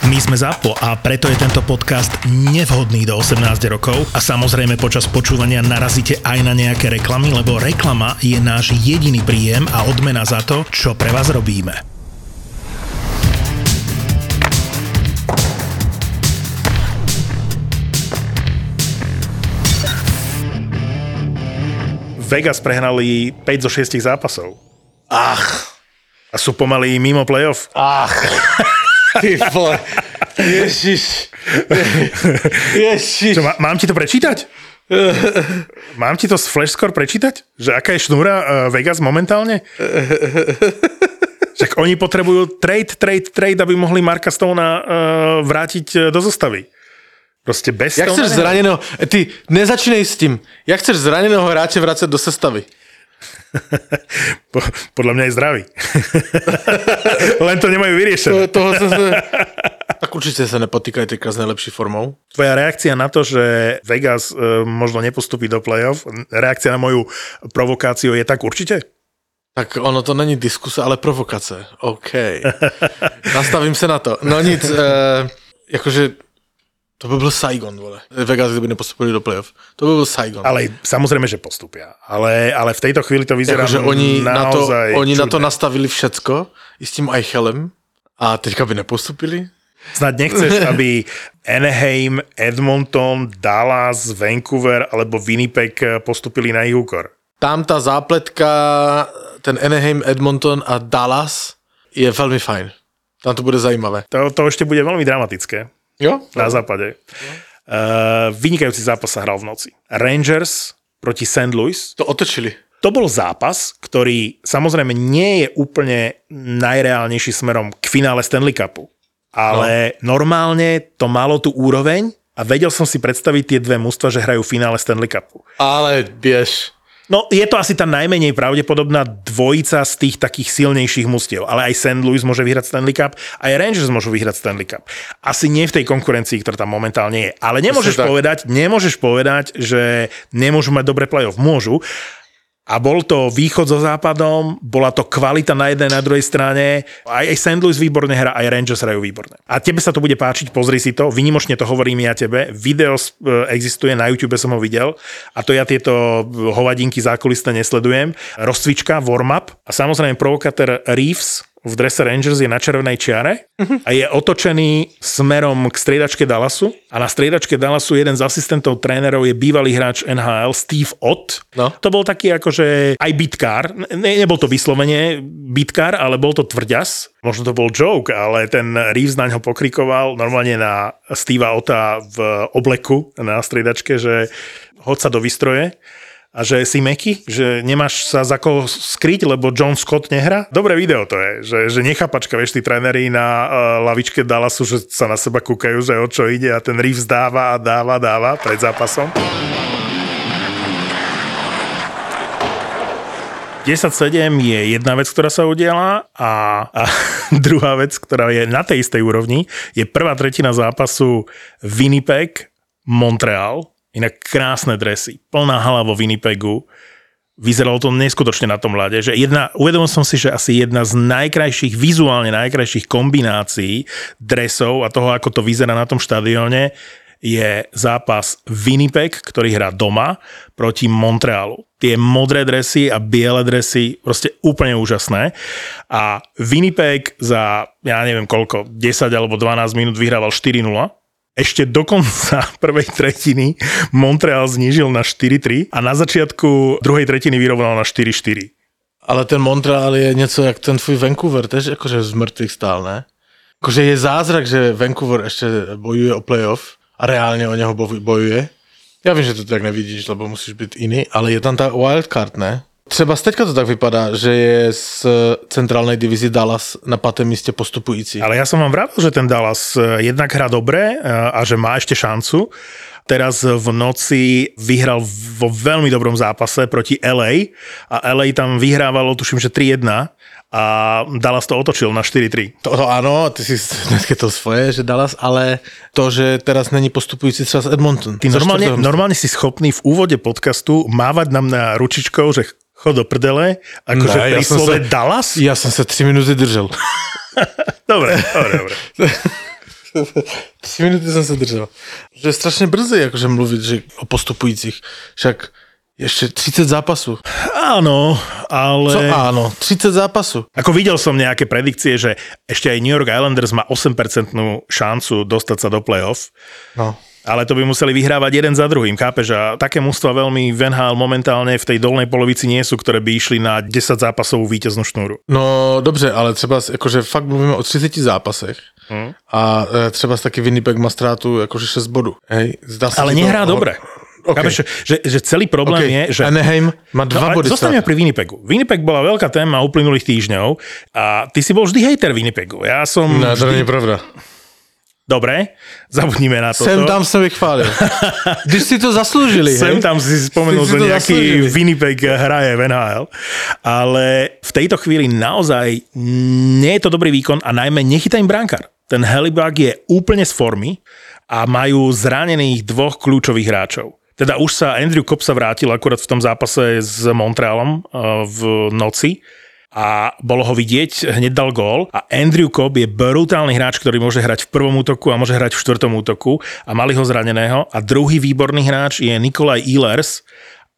My sme ZAPO a preto je tento podcast nevhodný do 18 rokov a samozrejme počas počúvania narazíte aj na nejaké reklamy, lebo reklama je náš jediný príjem a odmena za to, čo pre vás robíme. Vegas prehnali 5 zo 6 zápasov. Ach, A sú pomaly mimo playoff. ach. Ty vole. Ježiš. Ježiš. Čo, má, mám ti to prečítať? Mám ti to z Flash Score prečítať? Že aká je šnúra uh, Vegas momentálne? Však oni potrebujú trade, trade, trade, aby mohli Marka Stona uh, vrátiť uh, do zostavy. Proste bez Jak chceš ne- zraneného... Ty, nezačínej s tým. Jak chceš zraneného hráče vrácať do sestavy? Po, podľa mňa je zdravý. Len to nemajú vyriešené. To, toho som sa... Tak určite sa nepotýkaj týka s najlepší formou. Tvoja reakcia na to, že Vegas uh, možno nepostupí do playoff, reakcia na moju provokáciu je tak určite? Tak ono to není diskuse, ale provokace. OK. Nastavím se na to. No nic, uh, jakože to by byl Saigon, vole. Vegas, kdyby nepostupili do playoff. To by byl Saigon. Ale samozrejme, že postupia. Ale, ale v tejto chvíli to vyzerá Jakože oni, na to, oni na to čudne. nastavili všecko, i s tím Eichelem, a teďka by nepostupili. Snad nechceš, aby Anaheim, Edmonton, Dallas, Vancouver alebo Winnipeg postupili na ich úkor. Tam ta zápletka, ten Anaheim, Edmonton a Dallas je velmi fajn. Tam to bude zajímavé. To, to ešte bude veľmi dramatické Jo? na západe. Uh, vynikajúci zápas sa hral v noci. Rangers proti St. Louis. To otočili. To bol zápas, ktorý samozrejme nie je úplne najreálnejší smerom k finále Stanley Cupu. Ale no. normálne to malo tú úroveň a vedel som si predstaviť tie dve mužstva, že hrajú finále Stanley Cupu. Ale běž. No, je to asi tá najmenej pravdepodobná dvojica z tých takých silnejších mustiev, ale aj St. Louis môže vyhrať Stanley Cup, aj Rangers môžu vyhrať Stanley Cup. Asi nie v tej konkurencii, ktorá tam momentálne je. Ale nemôžeš tak. povedať, nemôžeš povedať, že nemôžu mať dobré playoff. Môžu. A bol to východ so západom, bola to kvalita na jednej, na druhej strane. Aj, aj St. Louis výborne hra, aj Rangers hrajú výborne. A tebe sa to bude páčiť, pozri si to, vynimočne to hovorím ja tebe. Video e, existuje, na YouTube som ho videl a to ja tieto hovadinky zákulisné nesledujem. Rozcvička, warm-up a samozrejme provokatér Reeves v drese Rangers je na červenej čiare a je otočený smerom k striedačke Dallasu a na striedačke Dallasu jeden z asistentov trénerov je bývalý hráč NHL Steve Ott. No. To bol taký akože aj bitkár, ne, nebol to vyslovene bitkár, ale bol to tvrďas. Možno to bol joke, ale ten Reeves na ňo pokrikoval normálne na Steva Ota v obleku na striedačke, že hoď sa do výstroje a že si meky, že nemáš sa za koho skryť, lebo John Scott nehrá. Dobré video to je, že, že nechápačka, vieš, tí tréneri na uh, lavičke Dallasu, že sa na seba kúkajú, že o čo ide a ten Reeves dáva a dáva, dáva pred zápasom. 10-7 je jedna vec, ktorá sa udiala a, a druhá vec, ktorá je na tej istej úrovni, je prvá tretina zápasu Winnipeg, Montreal, inak krásne dresy, plná hala vo Winnipegu, vyzeralo to neskutočne na tom ľade, že jedna, uvedomil som si, že asi jedna z najkrajších, vizuálne najkrajších kombinácií dresov a toho, ako to vyzerá na tom štadióne, je zápas Winnipeg, ktorý hrá doma proti Montrealu. Tie modré dresy a biele dresy, proste úplne úžasné. A Winnipeg za, ja neviem koľko, 10 alebo 12 minút vyhrával 4-0. Ešte do konca prvej tretiny Montreal znížil na 4-3 a na začiatku druhej tretiny vyrovnal na 4-4. Ale ten Montreal je něco jak ten tvůj Vancouver, tež jakože z mrtvých stál, ne? Jakože je zázrak, že Vancouver ještě bojuje o playoff a reálně o něho boj- bojuje. Já vím, že to tak nevidíš, lebo musíš být jiný, ale je tam ta wildcard, ne? Třeba teďka to tak vypadá, že je z centrálnej divizi Dallas na pátém místě postupující. Ale ja som vám vravil, že ten Dallas eh, jednak hrá dobre eh, a že má ešte šancu. Teraz v noci vyhral vo veľmi dobrom zápase proti LA a LA tam vyhrávalo, tuším, že 3-1 a Dallas to otočil na 4-3. To, to áno, ty si dneska to svoje, že Dallas, ale to, že teraz není postupující třeba z Edmonton. Ty normálne, normálne si schopný v úvode podcastu mávať nám na ručičkou, že chod do prdele, akože Ne, pri ja som slove sa- Dallas? Ja som sa 3 minúty držal. Dobre, dobre, dobre. Tři minuty jsem se držel. Že je strašně brzy jakože mluvit že o postupujících. Však ještě 30 zápasů. Áno, ale... Co áno? 30 zápasů. Ako videl som nejaké predikcie, že ešte aj New York Islanders má 8% šancu dostať sa do playoff. No. Ale to by museli vyhrávať jeden za druhým, chápeš? A také mústva veľmi v NHL momentálne v tej dolnej polovici nie sú, ktoré by išli na 10 zápasovú víťaznú šnúru. No dobře, ale třeba jakože fakt mluvíme o 30 zápasech hmm. a e, třeba taky Winnipeg má ztrátu jakože 6 bodů. Hej, zdá sa ale ti to- nehrá dobre. Okay. Chápeš, že, že celý problém Okay. je, že... Anaheim má dva ale body stratu. pri Winnipegu. Winnipeg bola veľká téma uplynulých týždňov a ty si bol vždy hejter Winnipegu. Ja som... Ne, to vždy... není pravda. Dobre, zabudnime na to. Sem tam jsem vychválil. Když si to zasloužili, Sem hej? tam si spomenul, Si že nejaký zaslúžili. Winnipeg hraje v NHL. Ale v tejto chvíli naozaj nie je to dobrý výkon a najmä nechytá im brankár. Ten Helibug je úplne z formy a majú zranených dvoch kľúčových hráčov. Teda už sa Andrew Cobb sa vrátil akurát v tom zápase s Montrealom uh, v noci a bolo ho vidieť, hneď dal gól. A Andrew Cobb je brutálny hráč, ktorý môže hrať v prvom útoku a môže hrať v štvrtom útoku. A mali ho zraneného. A druhý výborný hráč je Nikolaj Ehlers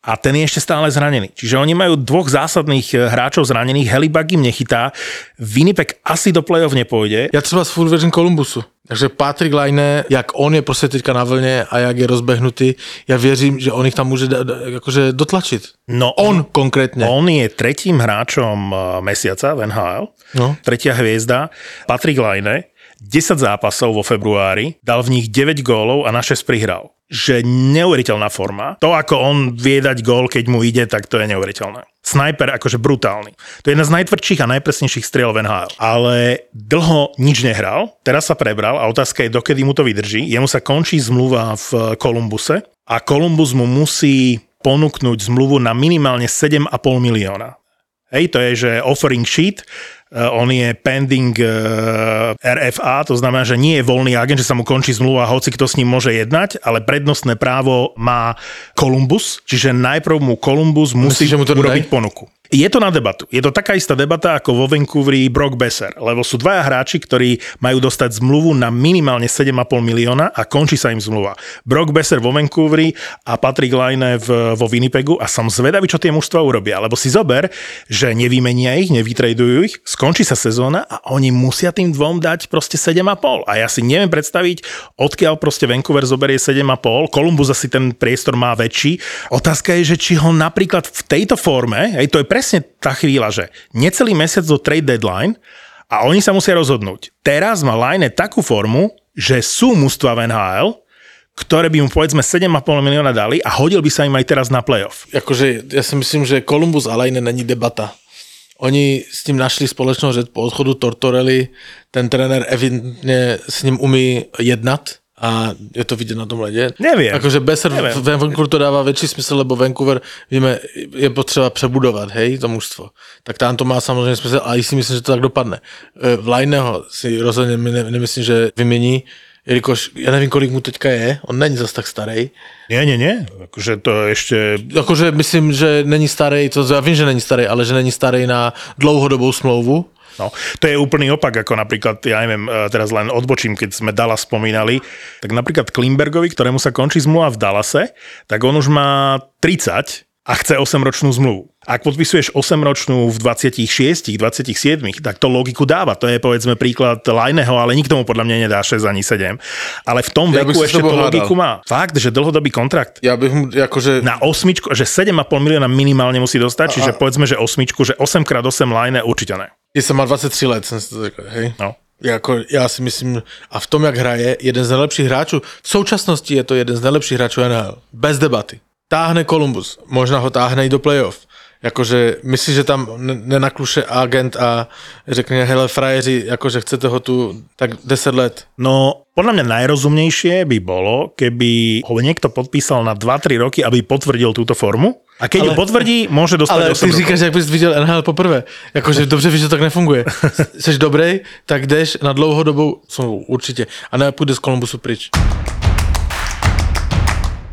a ten je ešte stále zranený. Čiže oni majú dvoch zásadných eh, hráčov zranených, Helibug im nechytá, Winnipeg asi do play-off nepôjde. Já třeba furt věřím Kolumbusu. Takže Patrick Laine, jak on je prostě teďka na vlně a jak je rozbehnutý, já věřím, že on ich tam da, jakože dotlačit. No On konkrétně. On je tretím hráčom eh, mesiaca v NHL, No. tretia hviezda, Patrick Laine, 10 zápasov vo februári, dal v nich 9 gólov a na 6 prihral. Že neuveriteľná forma. To, ako on vie dať gól, keď mu ide, tak to je neuveriteľné. Sniper akože brutálny. To je jedna z najtvrdších a najpresnejších striel v NHL. Ale dlho nič nehral, teraz sa prebral a otázka je, dokedy mu to vydrží. Jemu sa končí zmluva v Kolumbuse a Kolumbus mu musí ponúknuť zmluvu na minimálne 7,5 milióna. Hej, to je, že offering sheet, on je pending uh, RFA, to znamená, že nie je voľný agent, že sa mu končí zmluva, hoci kto s ním môže jednať, ale prednostné právo má Columbus, čiže najprv mu Columbus musí Myslíš, že mu to urobiť dajú? ponuku. Je to na debatu. Je to taká istá debata ako vo Vancouveri Brock Besser, lebo sú dvaja hráči, ktorí majú dostať zmluvu na minimálne 7,5 milióna a končí sa im zmluva. Brock Besser vo Vancouveri a Patrick Laine vo Winnipegu a som zvedavý, čo tie mužstva urobia. Lebo si zober, že nevymenia ich, nevytradujú ich, skončí sa sezóna a oni musia tým dvom dať proste 7,5. A ja si neviem predstaviť, odkiaľ proste Vancouver zoberie 7,5. Columbus asi ten priestor má väčší. Otázka je, že či ho napríklad v tejto forme, hej, to je presne tá chvíľa, že necelý mesiac do trade deadline a oni sa musia rozhodnúť. Teraz má Line takú formu, že sú mužstva v NHL, ktoré by mu povedzme 7,5 milióna dali a hodil by sa im aj teraz na playoff. Jakože já si myslím, že Columbus a Laine není debata. Oni s tím našli společnou řeč po odchodu Tortorelli, ten trenér evidentně s ním umí jednat a je to vidět na tom ledě. Nevím. Jakože Besser Nevím. v Vancouveru to dává větší smysl, lebo Vancouver, víme, je potřeba přebudovat, hej, to mužstvo. Tak tam to má samozřejmě smysl a i si myslím, že to tak dopadne. E, V Lajného si rozhodně my ne, nemyslím, že vymění, jelikož já nevím, kolik mu teďka je, on není zas tak starý. Nie, nie, nie. Akože to ešte... Jakože myslím, že není starý, to já vím, že není starý, ale že není starý na dlouhodobou smlouvu. No, to je úplný opak, ako napríklad, ja neviem, e, teraz len odbočím, keď sme Dallas spomínali, tak napríklad Klimbergovi, ktorému sa končí zmluva v Dallase, tak on už má 30 a chce 8-ročnú zmluvu. Ak podpisuješ 8-ročnú v 26, 27, tak to logiku dáva. To je povedzme príklad Lajneho, ale nikto mu podľa mňa nedá 6 ani 7. Ale v tom Ja veku ešte to logiku má. Fakt, že dlhodobý kontrakt. Já bych mu, jakože... Na osmičku, že 7,5 milióna minimálne musí dostať, čiže povedzme, že osmičku, že 8x8 line určite ne. Jestli má 23 let, jsem si to řekl, hej. No. Jako, já si myslím, a v tom, jak hraje, jeden z nejlepších hráčů, v současnosti je to jeden z nejlepších hráčů NHL. Bez debaty. Táhne Columbus, možná ho táhne i do playoff. Jakože myslíš, že tam ne- nenakluše agent a řekne, hele frajeři, jakože chcete ho tu tak 10 let. No, podľa mňa najrozumnejšie by bolo, keby ho niekto podpísal na 2-3 roky, aby potvrdil túto formu. A keď ale, ju potvrdí, môže dostať Ale 8 ty říkáš, jak bys viděl NHL poprvé. Jakože dobře víš, že to tak nefunguje. Jsi dobrý, tak jdeš na dlouhodobou smlouvu, určitě. A ne půjde z Columbusu pryč.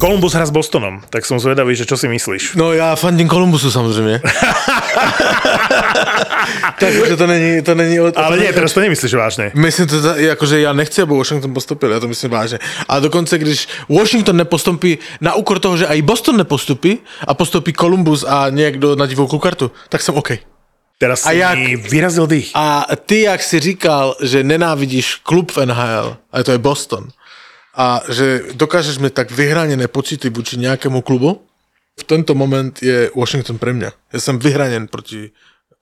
Columbus hra s Bostonom, tak som zvedavý, že čo si myslíš. No já fandím Kolumbusu samozřejmě. Takže to není, to není... To Ale není, nie, teraz to nemyslíš vážne. Myslím to, jakože já nechci, aby Washington postupil, já to myslím vážně. A dokonce, když Washington nepostupí na úkor toho, že i Boston nepostupí a postupí Columbus a někdo na divokou kartu, tak jsem OK. Teraz A si jak- vyrazil dých. A ty, jak si říkal, že nenávidíš klub v NHL, a to je Boston, a že dokážeš mít tak vyhraněné pocity vůči nějakému klubu, v tento moment je Washington pre mňa. Ja som vyhranen proti,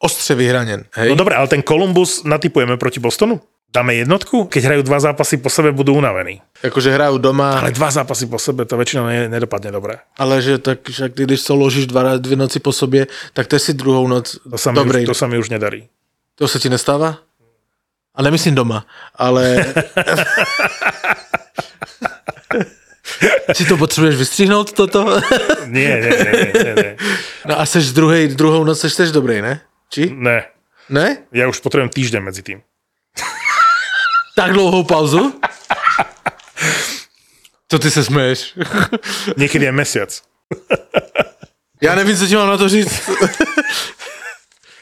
ostře vyhranen. Hej? No dobre, ale ten Columbus natypujeme proti Bostonu? Dáme jednotku? Keď hrajú dva zápasy po sebe, budú unavení. Jakože hrajou doma, Ale dva zápasy po sebe, to väčšinou ne, nedopadne dobre. ale že tak, však když se ložíš dva, dvě noci po sobě, tak to si druhou noc To sa, mi dobrý. už, to sa mi už nedarí. To se ti nestává? A nemyslím doma, ale... si to potřebuješ vystřihnout toto? Nie, nie, nie, nie, nie, no a seš druhej, druhou noc seš tež dobrý, ne? Či? ne. Ne? Ja už potrebujem týždeň medzi tým. Tak dlouhou pauzu? Co ty se smeješ? Niekedy aj mesiac. Já nevím, co ti mám na to říct.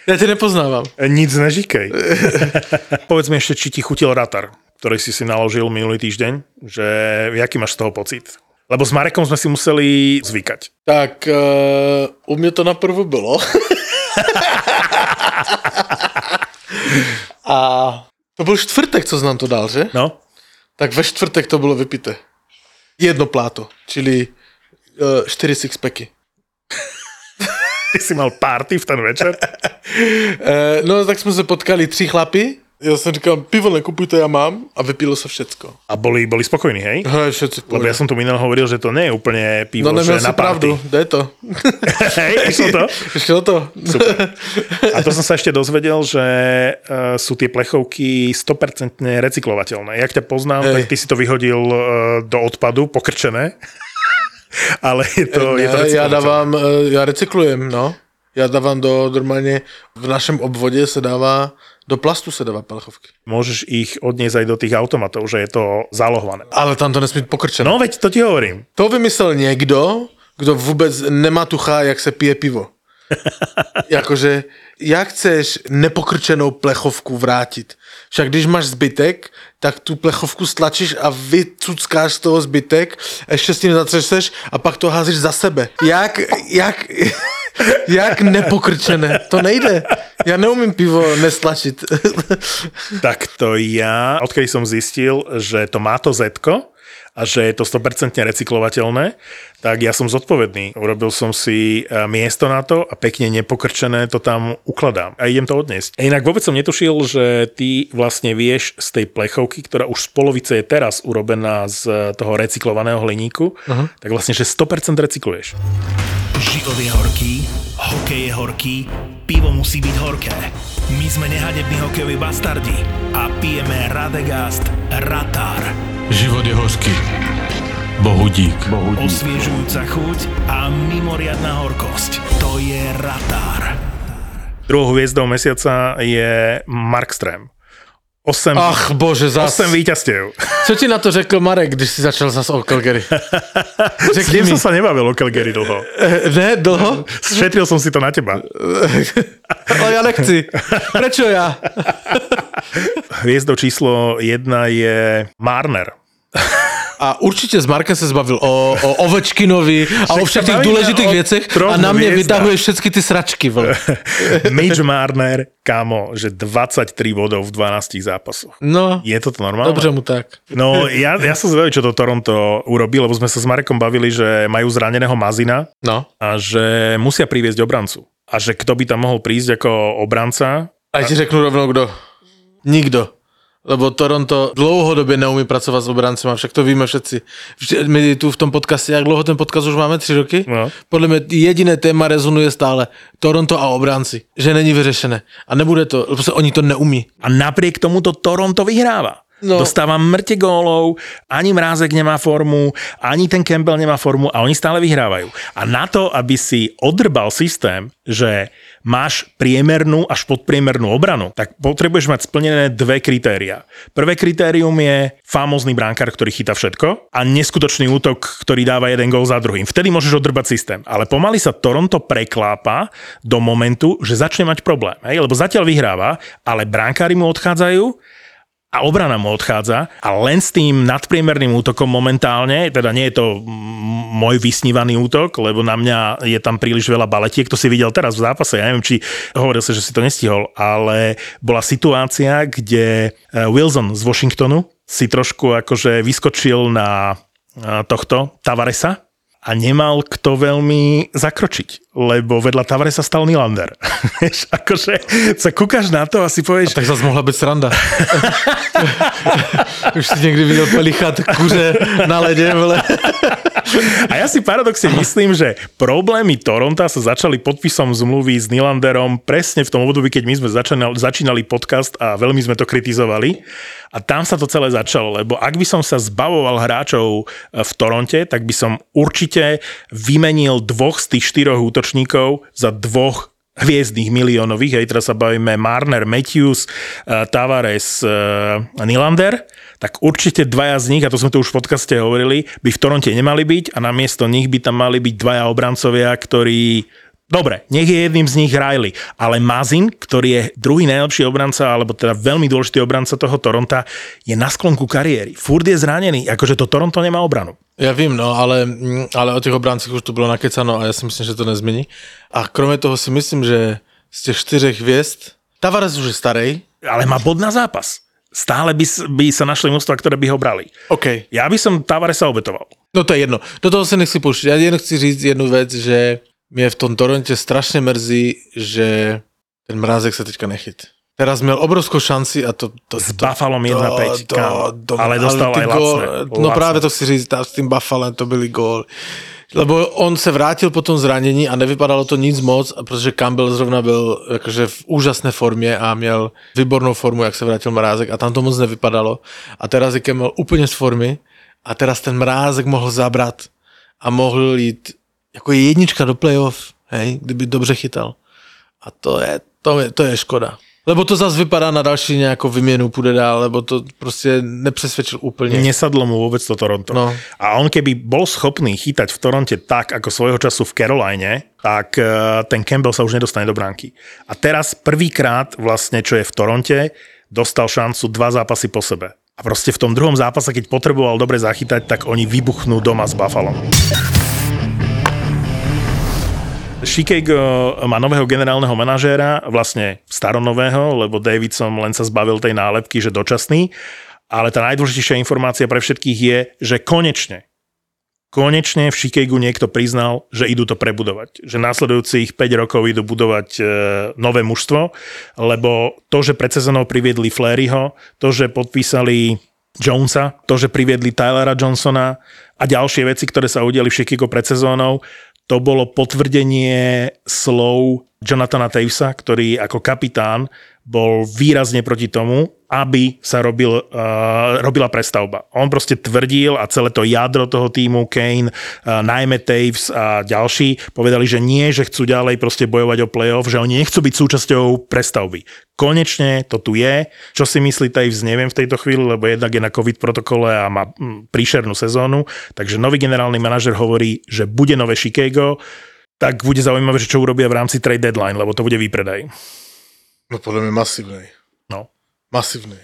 Já tě nepoznávám. Nic nežíkej. Povedz mi ešte, či ti chutil ratar, ktorý si si naložil minulý týždeň, že jaký máš z toho pocit? Lebo s Marekom sme si museli zvykať. Tak uh, u mě to naprvu bylo. a to byl čtvrtek, co nám to dal, že? No, Tak ve čtvrtek to bylo vypité. Jedno pláto, čili uh, čtyři sixpacky. ty si mal party v ten večer? Uh, no tak jsme se potkali tři chlapy. Já jsem říkal, pivo nekupujte, já mám. A vypilo se všecko. A boli, boli spokojní, hej? Hele, všetci Lebo ja som tu minul hovoril, že to nie je úplne pivo, No že na party. pravdu, jde to. hej, išlo to? Šlo to. A to som sa ešte dozvedel, že uh, sú tie plechovky 100% recyklovateľné. Jak ťa poznám, Hej. tak ty si to vyhodil uh, do odpadu, pokrčené. Ale je to, je to Ne, já recyklovateľné. dávám, eh, já recyklujem, no. Já dávám do, normálně, v našem obvodě se dává, do plastu se dává pelchovky. Môžeš ich odniesť aj do tých automatov, že je to zálohované. Ale tam to nesmí pokrčené. No veď to ti hovorím. To vymyslel někdo, kdo vůbec nemá tucha, jak se pije pivo. Jakože, jak chceš nepokrčenou plechovku vrátit? Však když máš zbytek, tak tu plechovku stlačíš a vycuckáš z toho zbytek, ještě s tím zatřeseš a pak to házíš za sebe. Jak, jak, jak nepokrčené? To nejde. Já neumím pivo nestlačit. Tak to ja, odkedy som zistil, že to má to zetko a že je to 100% recyklovateľné, tak ja som zodpovedný. Urobil som si e, miesto na to a pekne nepokrčené to tam ukladám a idem to odniesť. A inak vôbec som netušil, že ty vlastne vieš z tej plechovky, ktorá už z polovice je teraz urobená z toho recyklovaného hliníku, uh-huh. tak vlastne, že 100% recykluješ. Život je horký, hokej je horký, pivo musí byť horké. My sme nehadební hokejoví bastardi a pijeme Radegast Ratar. Život je hořký. Bohu dík. Osviežujúca chuť a mimoriadná horkosť. To je Ratar. Druhou hviezdou mesiaca je Markström. 8, Ach bože, zas. 8 víťazstiev. Co ti na to řekl Marek, když si začal zas o Calgary? S mi. som sa nebavil o Calgary dlho. Eh, Ne, dlho? Šetril som si to na teba. Ale ja nechci. Prečo ja? Hviezdou číslo 1 je Marner. A určitě s Markem se zbavil o, o Ovečkinovi a Však o sa o věcech troch a na hviezdách. vytahuje všechny ty sračky. Vole. Mitch Marner, kamo, že 23 bodov v 12 zápasoch. No, Je toto normálne? dobře mu tak. No, ja, ja sa zvedavý, čo to Toronto urobí, lebo sme sa s Marekom bavili, že majú zraneného Mazina No. a že musia priviesť obrancu. A že kto by tam mohol prísť ako obranca? A ti řeknu rovnou kdo. Nikdo. Lebo Toronto dlouhodobě neumí pracovat s obrancema, však to víme všetci. Vždy- My tu v tom podcaste, jak dlouho ten podcast už máme? Tři roky? No. Podle mě jediné téma rezonuje stále. Toronto a obránci. Že není vyřešené. A nebude to, lebo oni to neumí. A napriek tomu to Toronto vyhráva. No. Dostáva mŕte gólov, ani Mrázek nemá formu, ani ten Campbell nemá formu a oni stále vyhrávajú. A na to, aby si odrbal systém, že máš priemernú až podpriemernú obranu, tak potrebuješ mať splnené dve kritéria. Prvé kritérium je famózny bránkar, ktorý chytá všetko a neskutočný útok, ktorý dáva jeden gól za druhým. Vtedy môžeš odrbať systém. Ale pomaly sa Toronto preklápa do momentu, že začne mať problém. Hej? Lebo zatiaľ vyhráva, ale bránkári mu odchádzajú a obrana mu odchádza a len s tým nadpriemerným útokom momentálne, teda nie je to môj vysnívaný útok, lebo na mňa je tam príliš veľa baletiek, to si videl teraz v zápase, ja neviem, či hovoril sa, že si to nestihol, ale bola situácia, kde eh, Wilson z Washingtonu si trošku akože vyskočil na eh, tohto Tavaresa a nemal kto veľmi zakročiť, lebo vedľa Tavaresa stal Nylander. Vieš, akože sa kúkaš na to a si povieš, Tak zase mohla být sranda. Už si někdy viděl pelichat kuře na ledě, vole. A ja si paradoxne myslím, že problémy Toronta sa začali podpisom zmluvy s Nylanderom presne v tom období, keď my sme začínali, začínali podcast a veľmi sme to kritizovali. A tam sa to celé začalo, lebo ak by som sa zbavoval hráčov v Toronte, tak by som určite vymenil dvoch z tých štyroch útočníkov za dvoch hviezdnych miliónových, hej, teraz sa bavíme Marner, Matthews, eh, Tavares, eh, Nylander, tak určite dvaja z nich, a to sme tu už v podcaste hovorili, by v Toronte nemali byť a namiesto nich by tam mali byť dvaja obrancovia, ktorí Dobre, nech je jedným z nich Riley, ale Mazin, ktorý je druhý najlepší obranca, alebo teda veľmi dôležitý obranca toho Toronta, je na sklonku kariéry. Furt je zranený, akože to Toronto nemá obranu. Já vím, no, ale, mm, ale o těch obráncích už to bylo nakecano a já si myslím, že to nezmění. A kromě toho si myslím, že z těch čtyřech hvězd, Tavares už je starý. Ale má bod na zápas. Stále by, by sa našli mústva, ktoré by ho brali. OK. Ja by som Tavaresa obetoval. No to je jedno. Do toho se nechci pouštět. Já jen chci říct jednu věc, že mě v tom Torontě strašně mrzí, že ten mrázek se teďka nechyt. Teraz měl obrovskou šanci a to... to S Buffalom 1-5, kámo. to, Ale dostal ty aj gól- lacné. No Lacné. právě to chci říct, s tím Buffalem to byly gól. Lebo on se vrátil po tom zranění a nevypadalo to nic moc, protože Campbell zrovna byl jakože v úžasné formě a měl výbornou formu, jak se vrátil Mrázek a tam to moc nevypadalo. A teraz je Campbell úplně z formy a teraz ten Mrázek mohl zabrat a mohl jít jako jednička do playoff, hej, kdyby dobře chytal. A to je, to je, to je škoda. Lebo to zase vypadá na další nějakou vyměnu, půjde dál, lebo to prostě nepřesvědčil úplně. Nesadlo mu vôbec to Toronto. No. A on keby bol schopný chytať v Toronte tak, ako svojho času v Caroline, tak eh, ten Campbell sa už nedostane do bránky. A teraz prvýkrát vlastne, čo je v Toronte, dostal šancu dva zápasy po sebe. A proste v tom druhom zápase, keď potreboval dobre zachytať, tak oni vybuchnú doma s Buffalo. Chicago má nového generálneho manažéra, vlastne staronového, lebo Davidson len sa zbavil tej nálepky, že dočasný. Ale tá najdôležitejšia informácia pre všetkých je, že konečne, konečne v Chicagu niekto priznal, že idú to prebudovať. Že následujúcich 5 rokov idú budovať e, nové mužstvo, lebo to, že pred sezónou priviedli Flaryho, to, že podpísali Jonesa, to, že priviedli Tylera Johnsona a ďalšie veci, ktoré sa udiali v Chicago pred sezónou, to bolo potvrdenie slov Jonathana Tavesa, ktorý ako kapitán bol výrazne proti tomu, aby sa robil, uh, robila prestavba. On proste tvrdil a celé to jadro toho týmu, Kane, uh, najmä Taves a ďalší, povedali, že nie, že chcú ďalej proste bojovať o playoff, že oni nechcú byť súčasťou prestavby. Konečne to tu je. Čo si myslí Taves, neviem v tejto chvíli, lebo jednak je na COVID protokole a má mm, príšernú sezónu. Takže nový generálny manažer hovorí, že bude nové Chicago, tak bude zaujímavé, že čo urobia v rámci trade deadline, lebo to bude výpredaj. No podle mě masivný. No. Masivný.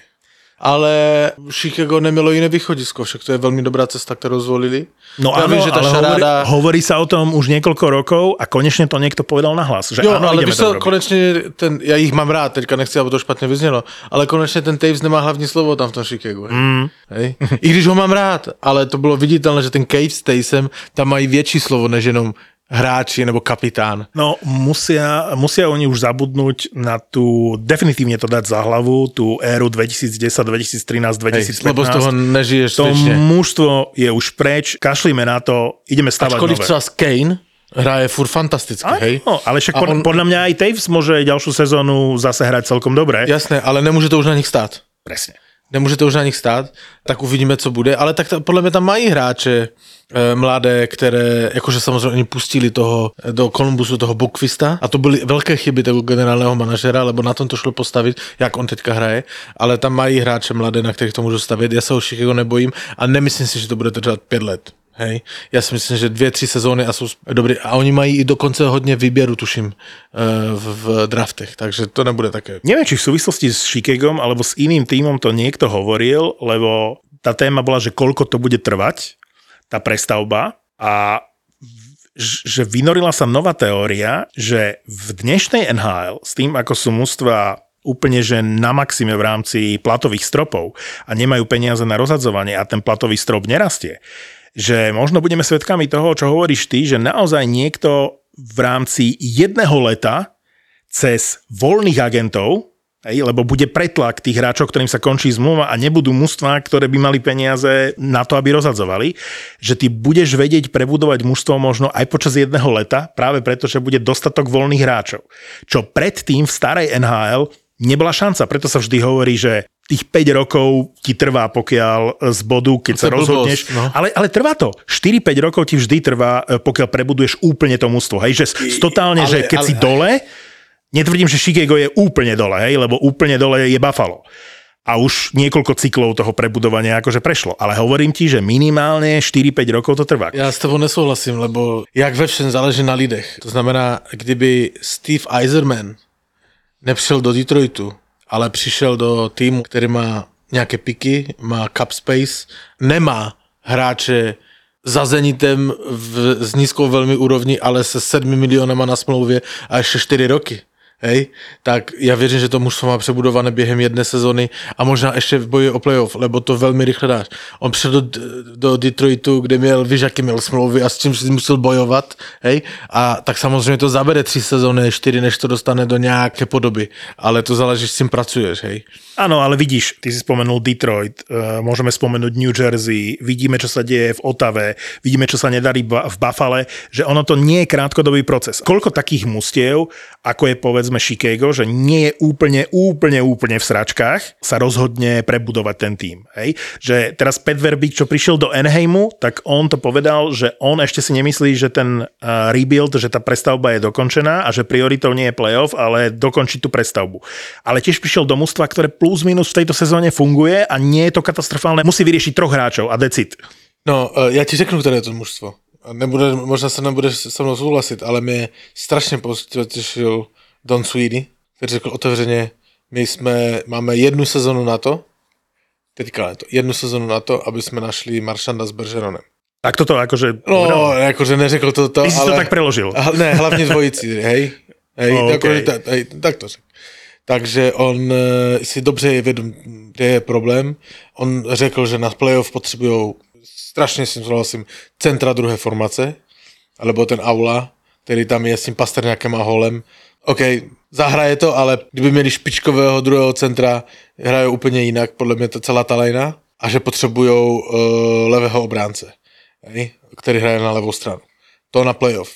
Ale Chicago nemělo jiné východisko, však to je velmi dobrá cesta, kterou zvolili. No Já áno, vím, že tá ale šaráda... hovorí, hovorí sa o tom už niekoľko rokov a konečne to niekto povedal nahlas, že Jo, áno, ale co, robiť. konečně ten, já jich mám rád, teďka nechci, aby to špatně vyznělo, ale konečně ten Taves nemá hlavní slovo tam v tom Chicagu. Hej. Mm. Hej. I když ho mám rád, ale to bylo viditelné, že ten Cave s Tavesem tam mají větší slovo, než jenom hráči nebo kapitán. No musia, musia oni už zabudnúť na tú, definitívne to dať za hlavu, tú éru 2010, 2013, 2015. Hej, lebo z toho nežiješ to strične. mužstvo je už preč, kašlíme na to, ideme stavať Ačkoliv nové. třeba Kane hraje furt fantasticky, hej? Áno, ale však pod, on- podľa mňa aj Taves môže ďalšiu sezónu zase hrať celkom dobre. Jasné, ale nemůže to už na nich stát. Presne. Nemůže to už na nich stát, tak uvidíme, co bude. Ale tak ta, podle mě tam mají hráče e, mladé, které, jakože samozřejmě oni pustili toho eh, do Kolumbusu toho Bukvista a to byly velké chyby toho generálního manažera, lebo na tom to šlo postavit, jak on teďka hraje, ale tam mají hráče mladé, na kterých to můžu stavět. Já se o Chicago nebojím a nemyslím si, že to bude trvat pět let. Hej. Já si myslím, že dvě, tři sezóny a jsou dobrý. A oni mají i dokonce hodně výběru, tuším, eh, v, draftech, takže to nebude také. Neviem, či v súvislosti s Chicagom alebo s iným týmom to niekto hovoril, lebo tá téma bola, že koľko to bude trvať, tá prestavba a že vynorila sa nová teória, že v dnešnej NHL s tým, ako sú mužstva úplne že na maxime v rámci platových stropov a nemajú peniaze na rozhadzovanie a ten platový strop nerastie, že možno budeme svedkami toho, čo hovoríš ty, že naozaj niekto v rámci jedného leta cez voľných agentov, hej, lebo bude pretlak tých hráčov, ktorým sa končí zmluva a nebudú mužstva, ktoré by mali peniaze na to, aby rozhadzovali, že ty budeš vedieť prebudovať mužstvo možno aj počas jedného leta, práve preto, že bude dostatok voľných hráčov. Čo predtým v starej NHL nebola šanca, preto sa vždy hovorí, že tých 5 rokov ti trvá, pokiaľ z bodu, keď To sa je blbosť, rozhodneš. no. Ale, ale trvá to. 4-5 rokov ti vždy trvá, e, pokiaľ prebuduješ úplne to mústvo. Hej, že totálne, ale- že keď ale- si dole, netvrdím, že Chicago je úplne dole, hej, lebo úplne dole je Buffalo. A už niekoľko cyklov toho prebudovania akože prešlo. Ale hovorím ti, že minimálne 4-5 rokov to trvá. Já s tebou nesouhlasím, lebo jak ve všem záleží na lidech. To znamená, kdyby Steve Eiserman nepřišel do Detroitu, ale přišel do týmu, který má nějaké piky, má cap space, nemá hráče za Zenitem v, s nízkou velmi úrovní, ale se 7 milionama na smlouvě a ještě 4 roky. Hej, tak já věřím, že to mužstvo má přebudované během jedné sezony a možná ještě v boji o playoff, lebo to velmi rychle dáš. On přišel do, do Detroitu, kde měl, víš, jaký měl smlouvy a s čím si musel bojovat, hej, a tak samozřejmě to zabere tři sezóny, čtyři, než to dostane do nějaké podoby, ale to záleží, s čím pracuješ, hej. Áno, ale vidíš, ty si spomenul Detroit, uh, môžeme spomenúť New Jersey, vidíme, čo sa deje v Otave, vidíme, čo sa nedarí v Buffale, že ono to nie je krátkodobý proces. Koľko takých mustiev, ako je povedzme Chicago, že nie je úplne, úplne, úplne v sračkách, sa rozhodne prebudovať ten tým. Hej? Že teraz Pat Verbeek, čo prišiel do Anaheimu, tak on to povedal, že on ešte si nemyslí, že ten rebuild, že tá prestavba je dokončená a že prioritou nie je playoff, ale dokončiť tú prestavbu. Ale tiež prišiel do mužstva, ktoré plus minus v tejto sezóne funguje a nie je to katastrofálne. Musí vyriešiť troch hráčov a decit. No, eh, já ti řeknu, které je to mužstvo. Nebude, možná se nebudeš se mnou souhlasit, ale mě strašně potěšil Don Sweeney, který řekl otevřeně, my jsme, máme jednu sezonu na to, teďka je to, jednu sezonu na to, aby jsme našli Maršanda s Bergeronem. Tak toto akože... No, jakože neřekl to to, Ty si ale... to tak preložil. A, ne, hlavně dvojici, hej. Hej, oh, okay. tak, hej tak to řekl. Takže on eh, si dobře je vědom, kde je problém. On řekl, že na playoff potřebují, strašně s tím souhlasím, centra druhé formace, alebo ten aula, který tam je s tím Pasterňákem a Holem. OK, zahraje to, ale kdyby měli špičkového druhého centra, hrajou úplně jinak, podle mě to celá ta lejna, a že potřebují uh, levého obránce, který hraje na levou stranu. To na playoff.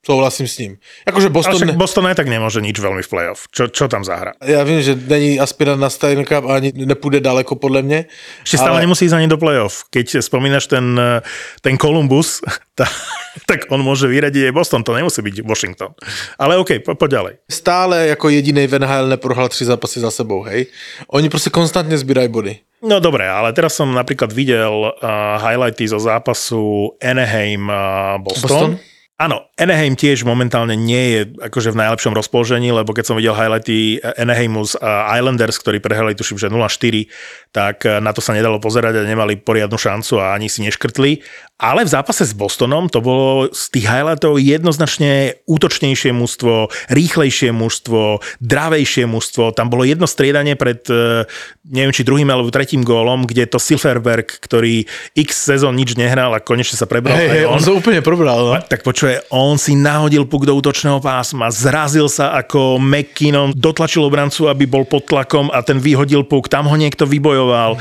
Souhlasím s ním. Jakože Ale Boston... však Boston aj tak nemôže nič veľmi v playoff. Čo, čo tam zahra? Já vím, že není aspirant na Stanley Cup a ani nepůjde daleko podle mě. Ešte stále ale- nemusí ísť ani do playoff. Keď spomínaš ten, eh, ten Columbus, tá, tak on môže vyradiť aj Boston, to nemusí byť Washington. Ale OK, po, poď ďalej. Stále jako jediný v NHL neprohrál tři zápasy za sebou, hej. Oni prostě konstantně sbírají body. No dobre, ale teraz som napríklad videl uh, highlighty zo zápasu Anaheim uh, Boston. Boston? Áno, Anaheim tiež momentálne nie je akože v najlepšom rozpoložení, lebo keď som videl highlighty Anaheimu z Islanders, ktorí prehrali tuším, že 0-4, tak uh, na to sa nedalo pozerať a nemali poriadnu šancu a ani si neškrtli. Ale v zápase s Bostonom to bolo z tých highlightov jednoznačne útočnejšie mužstvo, rýchlejšie mužstvo, dravejšie mužstvo. Tam bolo jedno striedanie pred, eh, neviem či druhým alebo tretím gólom, kde to Silverberg, ktorý x sezón nič nehral a konečne sa prebral Hej, hej, on to úplně probral, no. tak počuje, on on si nahodil puk do útočného pásma, zrazil sa ako McKinnon, dotlačil obrancu, aby bol pod tlakom a ten vyhodil puk, tam ho niekto vybojoval. E,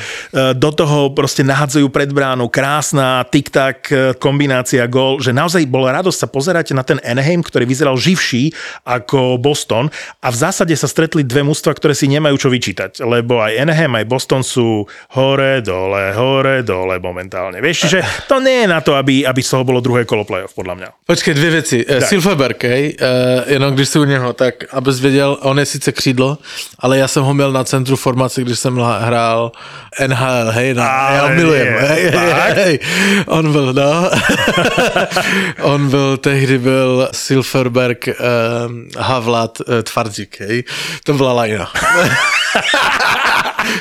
Do toho proste nahadzujú pred bránu, krásna tik-tak e, kombinácia gól, že naozaj bola radosť sa pozerať na ten Anaheim, ktorý vyzeral živší ako Boston a v zásade sa stretli dve mužstva, ktoré si nemajú čo vyčítať, lebo aj Anaheim, aj Boston sú hore, dole, hore, dole momentálne. Vieš, čiže to nie je na to, aby, aby z toho bolo druhé kolo playoff, podľa mňa. Počkej, dvě věci. Tak. Silverberg, hej, uh, jenom když jsi u něho, tak abys věděl, on je sice křídlo, ale já jsem ho měl na centru formace, když jsem hrál NHL, hej, no, Ale já milujem. je, Hej, hej, on byl, no, on byl, tehdy byl Silverberg, um, Havlat, uh, Tvardík, hej, to byla lajna.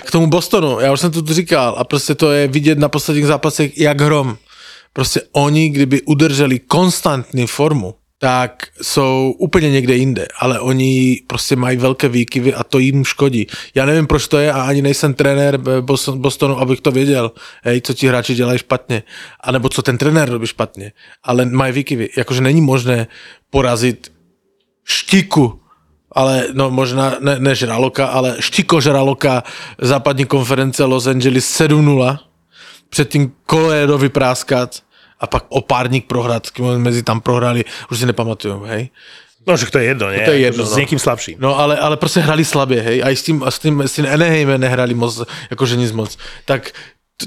K tomu Bostonu, já už jsem to tu říkal a prostě to je vidět na posledních zápasech jak hrom. Prostě oni, kdyby udrželi konstantní formu, tak jsou úplně někde jinde, ale oni prostě mají velké výkyvy a to jim škodí. Já nevím, proč to je a ani nejsem trenér Bos- Bostonu, abych to věděl, hej, co ti hráči dělají špatně, anebo co ten trenér robí špatně, ale mají výkyvy. Jakože není možné porazit štiku, ale no možná ne, ne žraloka, ale štiko žraloka západní konference Los Angeles 7-0, předtím Colorado vypráskat a pak opárník prohrát, mezi tam prohrali, už si nepamatuju, hej. No, že to je jedno, nie? To je jedno, Akože S no. niekým slabším. No ale, ale prostě hrali slabě, hej, a i s tím, a s tím, s tím Anaheimem nehrali moc, jakože nic moc. Tak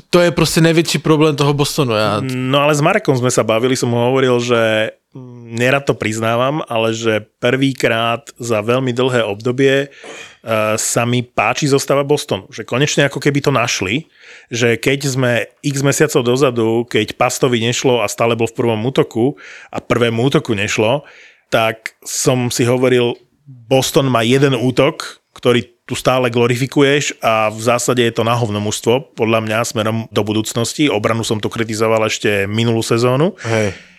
to je prostě největší problém toho Bostonu. Já, No ale s Marekom sme sa bavili, som mu hovoril, že nerad to priznávam, ale že prvýkrát za veľmi dlhé obdobie uh, sa mi páči zostava Bostonu. Že konečne ako keby to našli, že keď sme x mesiacov dozadu, keď Pastovi nešlo a stále bol v prvom útoku a prvému útoku nešlo, tak som si hovoril, Boston má jeden útok, ktorý tu stále glorifikuješ a v zásade je to na hovno mužstvo, podľa mňa, smerom do budúcnosti. Obranu som tu kritizoval ešte minulú sezónu. hej.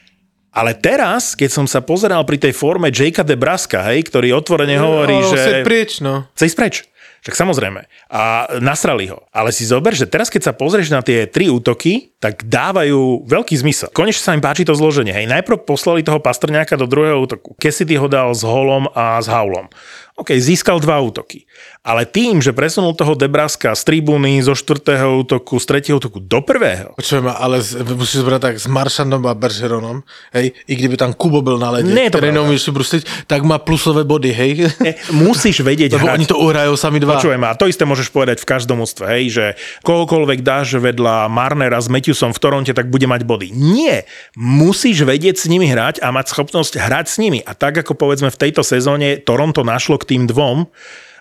Ale teraz, keď som sa pozeral pri tej forme Jakea Debraska, hej, ktorý otvorene hovorí, Ale že... se pryč, no. Chce preč. Však samozrejme. A nasrali ho. Ale si zober, že teraz keď sa pozrieš na tie tri útoky, tak dávajú veľký zmysel. Konečne sa im páči to zloženie. Hej, najprv poslali toho Pastrňáka do druhého útoku. Cassidy ho dal s Holom a s Haulom. OK, získal dva útoky. Ale tým, že presunul toho Debraska z tribúny zo štvrtého útoku, z tretieho útoku do prvého, Počujeme, ale z, musíš brát tak s Maršandom a Bergeronom, hej, i kdyby tam Kubo byl na ledě, Ne, to pravda. neumíš bruslit, tak má plusové body, hej. ne, musíš vedieť Lebo hrať. oni to uhrajou sami dva. Počujem, a to isté môžeš povedať v každom úctve, hej, že kohokoľvek dáš vedľa Marnera s Matthewsom v Toronte, tak bude mať body. Nie, musíš vedieť s nimi hrať a mať schopnosť hrať s nimi. A tak ako povedzme v tejto sezóne Toronto našlo k tým dvom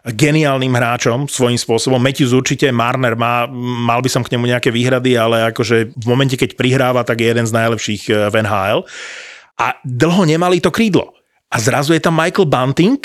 geniálnym hráčom svojím spôsobom. Matthews určite, Marner má, mal by som k nemu nejaké výhrady, ale akože v momente, keď prihráva, tak je jeden z najlepších eh, v NHL. A dlho nemali to krídlo. A zrazu je tam Michael Bunting,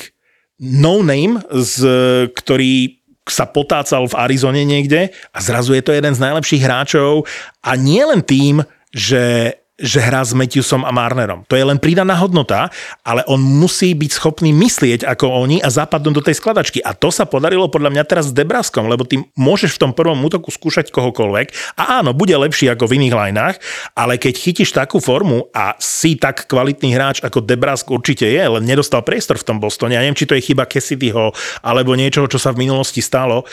no name, z, ktorý sa potácal v Arizone niekde a zrazu je to jeden z najlepších hráčov a nie len tým, že že hrá s Matthewsom a Marnerom. To je len pridaná hodnota, ale on musí byť schopný myslieť ako oni a zapadnúť do tej skladačky. A to sa podarilo podľa mňa teraz s Debraskom, lebo ty môžeš v tom prvom útoku skúšať kohokoľvek a áno, bude lepší ako v iných lineách, ale keď chytíš takú formu a si tak kvalitný hráč ako Debrask určite je, len nedostal priestor v tom Bostone. Ja neviem, či to je chyba Cassidyho alebo niečoho, čo sa v minulosti stalo,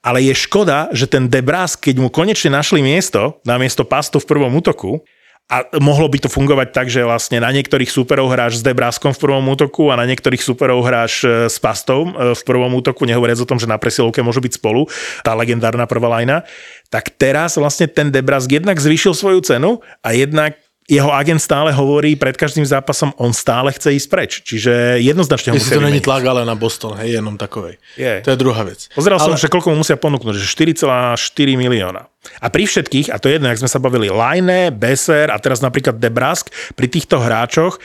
ale je škoda, že ten Debrask, keď mu konečne našli miesto, na miesto pastu v prvom útoku, a mohlo by to fungovať tak, že vlastne na niektorých superov hráš s Debráskom v prvom útoku a na niektorých superov hráš e, s Pastou e, v prvom útoku, nehovoriac o tom, že na presilovke môžu byť spolu, tá legendárna prvá lajna. Tak teraz vlastne ten Debrask jednak zvýšil svoju cenu a jednak jeho agent stále hovorí pred každým zápasom, on stále chce ísť preč. Čiže jednoznačne ho Jestli to není tlak ale na Boston, hej, jenom takovej. Je. To je druhá vec. Pozeral som, ale... že koľko mu musia ponúknuť, že 4,4 milióna. A pri všetkých, a to je jedno, jak sme sa bavili, Line, Besser a teraz napríklad Debrask, pri týchto hráčoch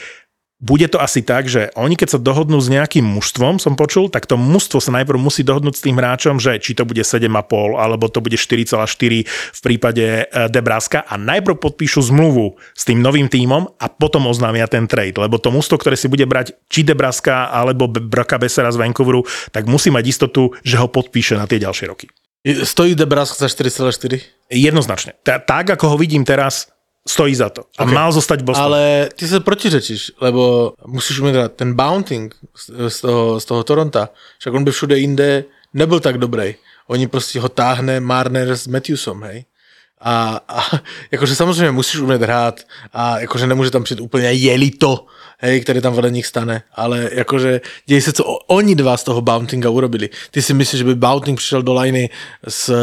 bude to asi tak, že oni keď sa dohodnú s nejakým mužstvom, som počul, tak to mužstvo sa najprv musí dohodnúť s tým hráčom, že či to bude 7,5 alebo to bude 4,4 v prípade eh, Debraska a najprv podpíšu zmluvu s tým novým tímom a potom oznámia ten trade, lebo to mužstvo, ktoré si bude brať či Debraska alebo Broka Bessera z Vancouveru, tak musí mať istotu, že ho podpíše na tie ďalšie roky. Stojí Debrask za 4,4? Jednoznačne. Ta- tak, ako ho vidím teraz, stojí za to. A Ok. mal zostať Boston. Ale ty sa protiřečíš, lebo musíš hrát ten bounting z toho, z toho Toronta, však on by všude jinde nebyl tak dobrý. Oni prostě ho táhne Marner s Matthewsom, hej. A, a jakože samozřejmě musíš umět hrát a jakože nemůže tam přijít úplně jelito, hej, který tam vedle nich stane, ale jakože děje se, co oni dva z toho Bountinga urobili. Ty si myslíš, že by Bounting přišel do liney s,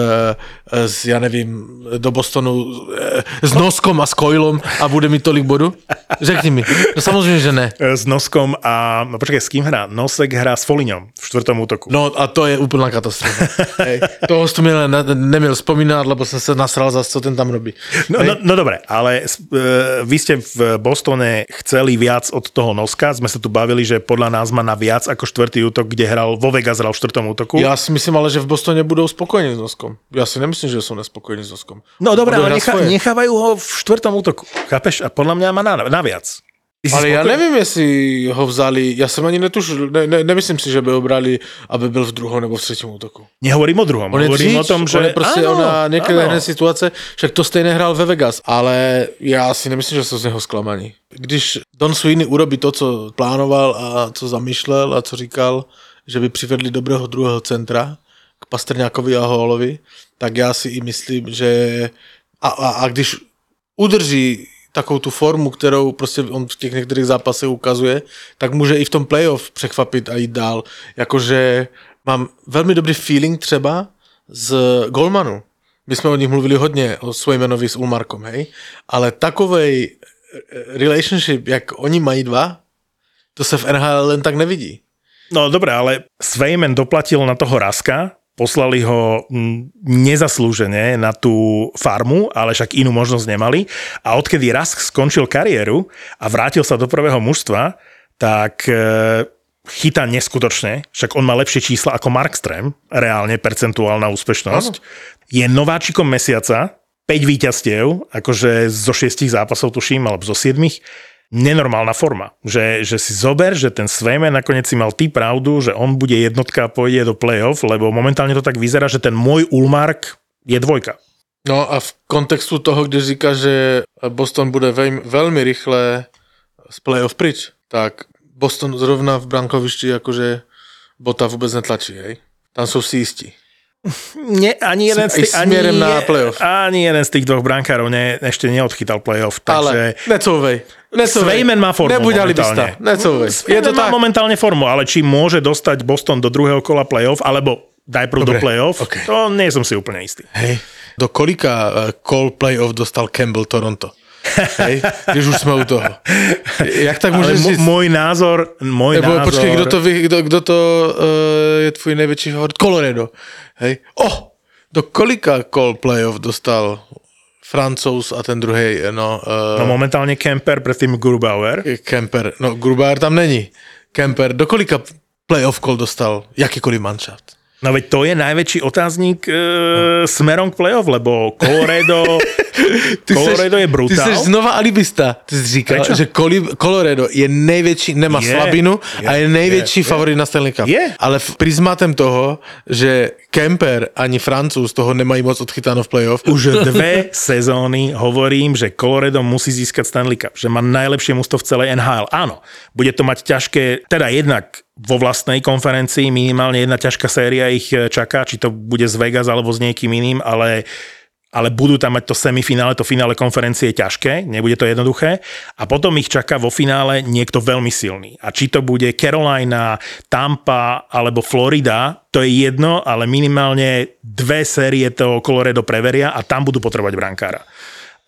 eh, s, já nevím, do Bostonu eh, s Noskom a s Coilom a bude mít tolik bodů? Řekni mi. No samozřejmě, že ne. s Noskom a, no počkaj, s kým hrá? Nosek hrá s Foliňom v čtvrtom útoku. No a to je úplná katastrofa. Hej. Toho jsi měl, ne, neměl vzpomínat, lebo jsem se nasral zase, co ten tam robí. No, no, no dobre, ale uh, vy ste v Bostone chceli viac od toho Noska. Sme sa tu bavili, že podľa nás má na viac ako štvrtý útok, kde hral vo Vegas hral v štvrtom útoku. Já si myslím ale, že v Bostoně budou spokojeni s Noskom. Já si nemyslím, že jsou nespokojeni s Noskom. No dobre, ale necha, svoje. nechávajú ho v štvrtom útoku. Chápeš? A podľa mňa má na, na viac. Ale já spokojný? nevím, jestli ho vzali, já jsem ani netušil, ne, ne, nemyslím si, že by ho brali, aby byl v druhom nebo v třetím útoku. Nehovorím o druhom. On Hovorím dříč, o tom, že... on je prostě áno, ona hrané situace, však to stejně hrál ve Vegas, ale já si nemyslím, že jsou z něho zklamaní. Když Don Sweeney urobí to, co plánoval a co zamýšlel a co říkal, že by přivedli dobrého druhého centra Pastrňákovi a Hallovi, tak já si i myslím, že a, a, a když udrží takovou tu formu, kterou prostě on v těch některých zápasech ukazuje, tak může i v tom playoff překvapit a jít dál. Jakože mám velmi dobrý feeling třeba z Golmanu. My jsme o nich mluvili hodně, o Swaymanovi s Ulmarkom, hej? Ale takovej eh, relationship, jak oni mají dva, to se v NHL len tak nevidí. No dobre, ale Svejmen doplatil na toho Raska, poslali ho mm, nezaslúžene na tú farmu, ale však inú možnosť nemali. A odkedy Rask skončil kariéru a vrátil sa do prvého mužstva, tak e, chytá neskutočne, však on má lepšie čísla ako Markström, reálne percentuálna úspešnosť. Je nováčikom mesiaca, 5 víťazstiev, akože zo 6 zápasov tuším, alebo zo 7 nenormálna forma. Že, že si zober, že ten Svejmen nakoniec si mal ty pravdu, že on bude jednotka a pôjde do play-off, lebo momentálne to tak vyzerá, že ten môj Ulmark je dvojka. No a v kontextu toho, kde říká, že Boston bude veľmi, veľmi rýchle z playoff pryč, tak Boston zrovna v brankovišti akože bota vôbec netlačí, hej? Tam sú si istí. Nie, ani jeden, z tých, ani, na playoff. ani jeden z tých dvoch brankárov ne, ešte neodchytal playoff, takže... Ale. Necouvej. Svejmen má formu Nebuď momentálne. Je to má tak. momentálne formu, ale či môže dostať Boston do druhého kola playoff, alebo daj prv do Dobre, playoff, ok. to nie som si úplne istý. Hej. Do kolika uh, call playoff dostal Campbell Toronto? Hej, když už jsme u toho. Jak tak můžeš m- môj názor, môj Nebo názor... počkej, kdo to, vy, kdo, kdo to uh, je tvůj největší favorit? Colorado. Hej. Oh, do kolika call playoff dostal Francouz a ten druhý, no, No uh, momentálne Kemper, predtým Grubauer. Kemper. No, Grubauer tam není. Kemper, do kolika playoff call dostal jakýkoliv manšaft? No veď to je najväčší otáznik e, smerom k playoff, lebo Colorado, Colorado je Ty brutál. jsi znova alibista. Ty jsi říkal, Prečo? že Colorado je největší, nemá Je, slabinu je, a je největší je, je. favorit na Stanley Cup. Je. Ale v toho, že Kemper ani Francouz toho nemají moc odchytáno v playoff, Už dve sezóny hovorím, že Colorado musí získať Stanley Cup, že má najlepšie mústvo v celej NHL. Áno, bude to mať ťažké, teda jednak vo vlastnej konferencii minimálne jedna ťažká séria ich čaká, či to bude z Vegas alebo s niekým iným, ale ale budú tam mať to semifinále, to finále konferencie je ťažké, nebude to jednoduché. A potom ich čaká vo finále niekto veľmi silný. A či to bude Carolina, Tampa alebo Florida, to je jedno, ale minimálne dve série to Colorado preveria a tam budú potrebovať brankára.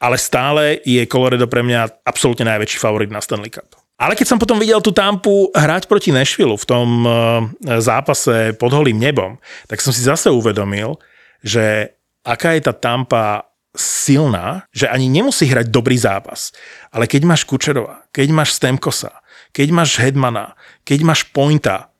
Ale stále je Colorado pre mňa absolútne najväčší favorit na Stanley Cup. Ale keď som potom videl tú Tampu hrať proti Nashville v tom eh, zápase pod holým nebom, tak som si zase uvedomil, že aká je tá Tampa silná, že ani nemusí hrať dobrý zápas. Ale keď máš Kučerova, keď máš Stemkosa, keď máš Hedmana, keď máš Pointa,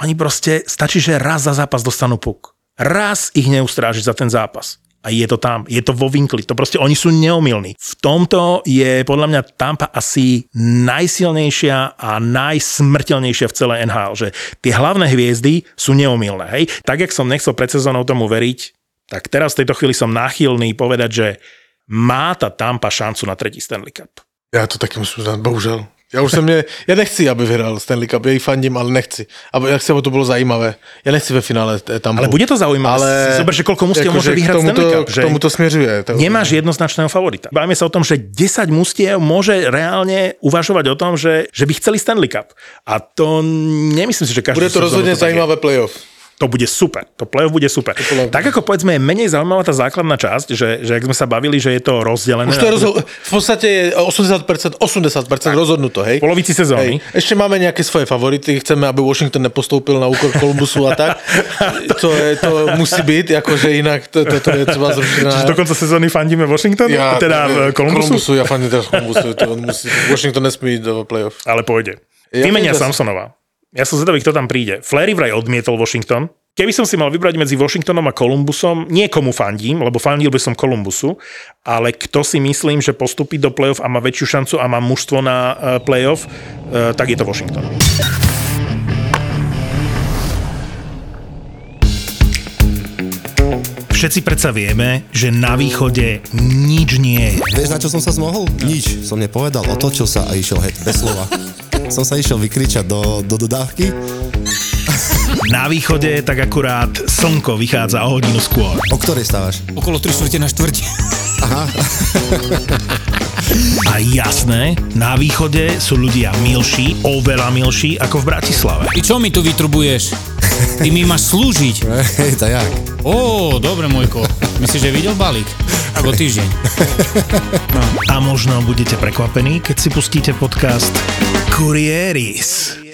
oni proste, stačí, že raz za zápas dostanú puk. Raz ich neustrážiš za ten zápas. A je to tam, je to vo vinkli, to proste oni sú neomilní. V tomto je podľa mňa Tampa asi najsilnejšia a najsmrteľnejšia v celej NHL, že tie hlavné hviezdy sú neomilné. Hej? Tak, jak som nechcel pred sezónou tomu veriť, tak teraz v tejto chvíli som náchylný povedať, že má tá Tampa šancu na tretí Stanley Cup. Já to taky musím uznat, bohužel. Já už jsem mě, já nechci, aby vyhrál Stanley Cup, já ji fandím, ale nechci. Aby, jak se to bylo zajímavé. Já nechci ve finále eh, tam. Ale bude to zaujímavé. Ale Zober, že koľko mustiev Jako, môže že vyhrať k tomu Stanley Cup. K Že tomu to směřuje. To, nemáš jednoznačného favorita. Bavíme sa o tom, že 10 mustiev môže reálne uvažovať o tom, že, že by chceli Stanley Cup. A to nemyslím si, že každý Bude to rozhodně zajímavé playoff. To bude super. To playoff bude super. playoff. Tak ako povedzme je menej zaujímavá tá základná časť, že, že ak sme sa bavili, že je to rozdelené. Už to je rozho- v podstatě je 80%, 80% rozhodnuto, hej? polovici sezóny. Hej. Ešte máme nejaké svoje favority, chceme, aby Washington nepostoupil na úkor Kolumbusu a tak. To, je, to musí byť, akože inak to, to, to je třeba zrušiť. Čiže do konca sezóny fandíme Washington? teda v Columbusu? Columbusu, ja fandím teraz Columbusu. To musí, Washington nesmí ísť do playoff. Ale pôjde. Ja Vymenia Samsonova. Ja som zvedavý, kto tam príde. Flery vraj odmietol Washington. Keby som si mal vybrať medzi Washingtonom a Columbusom, nie komu fandím, lebo fandil by som Columbusu, ale kto si myslím, že postupí do playoff a má väčšiu šancu a má mužstvo na uh, playoff, uh, tak je to Washington. Všetci predsa vieme, že na východe nič nie je. Vieš, na čo som sa zmohol? Nič. Som nepovedal, otočil sa a išiel heď, bez slova. Som sa išiel vykričať do, do dodávky. Na východe tak akurát slnko vychádza o hodinu skôr. O ktorej stávaš? Okolo 3 čtvrte na štvrť. A jasné, na východe sú ľudia milší, oveľa milší ako v Bratislave. Ty čo mi tu vytrubuješ? Ty mi máš slúžiť. Hej, to jak? Ó, dobre, môjko. Myslíš, že videl balík? O týždeň. A možno budete prekvapení, keď si pustíte podcast Kurieris.